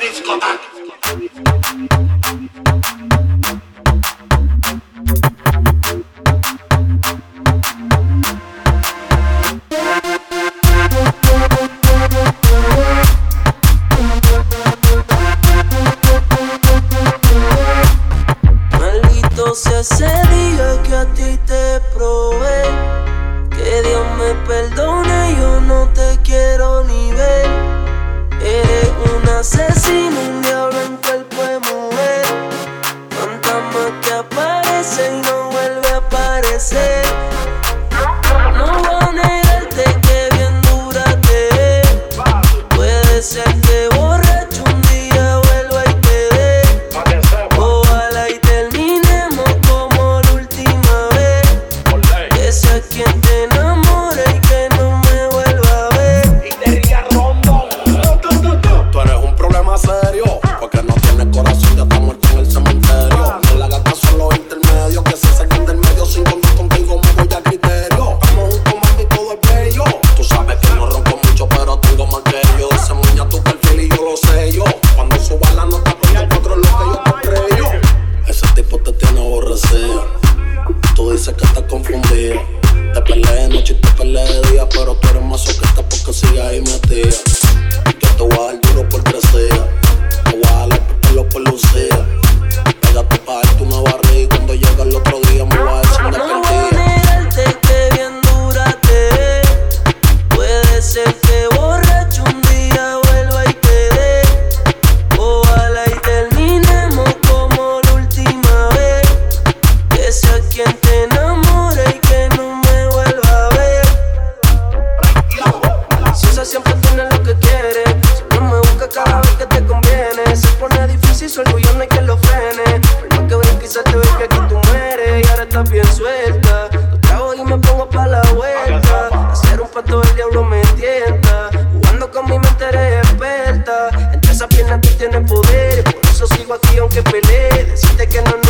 this, come back. asesino, un diablo en cuerpo de mujer. Fantasma que aparece y no vuelve a aparecer. dice que está confundida. Te peleé de noche y te peleé de día, pero tú eres masoquista porque sigue ahí pone lo que quiere. Si no me busca cada vez que te conviene. Se pone difícil, su orgullo no hay que lo frene. Por que ven, quizás te ve que aquí tú mueres. Y ahora estás bien suelta. Lo trago y me pongo pa' la vuelta. Hacer un pato el diablo me tienta. Jugando con mi mente eres experta. Entre esas piernas tú tienes poder. Por eso sigo aquí aunque peleé. Decirte que no, no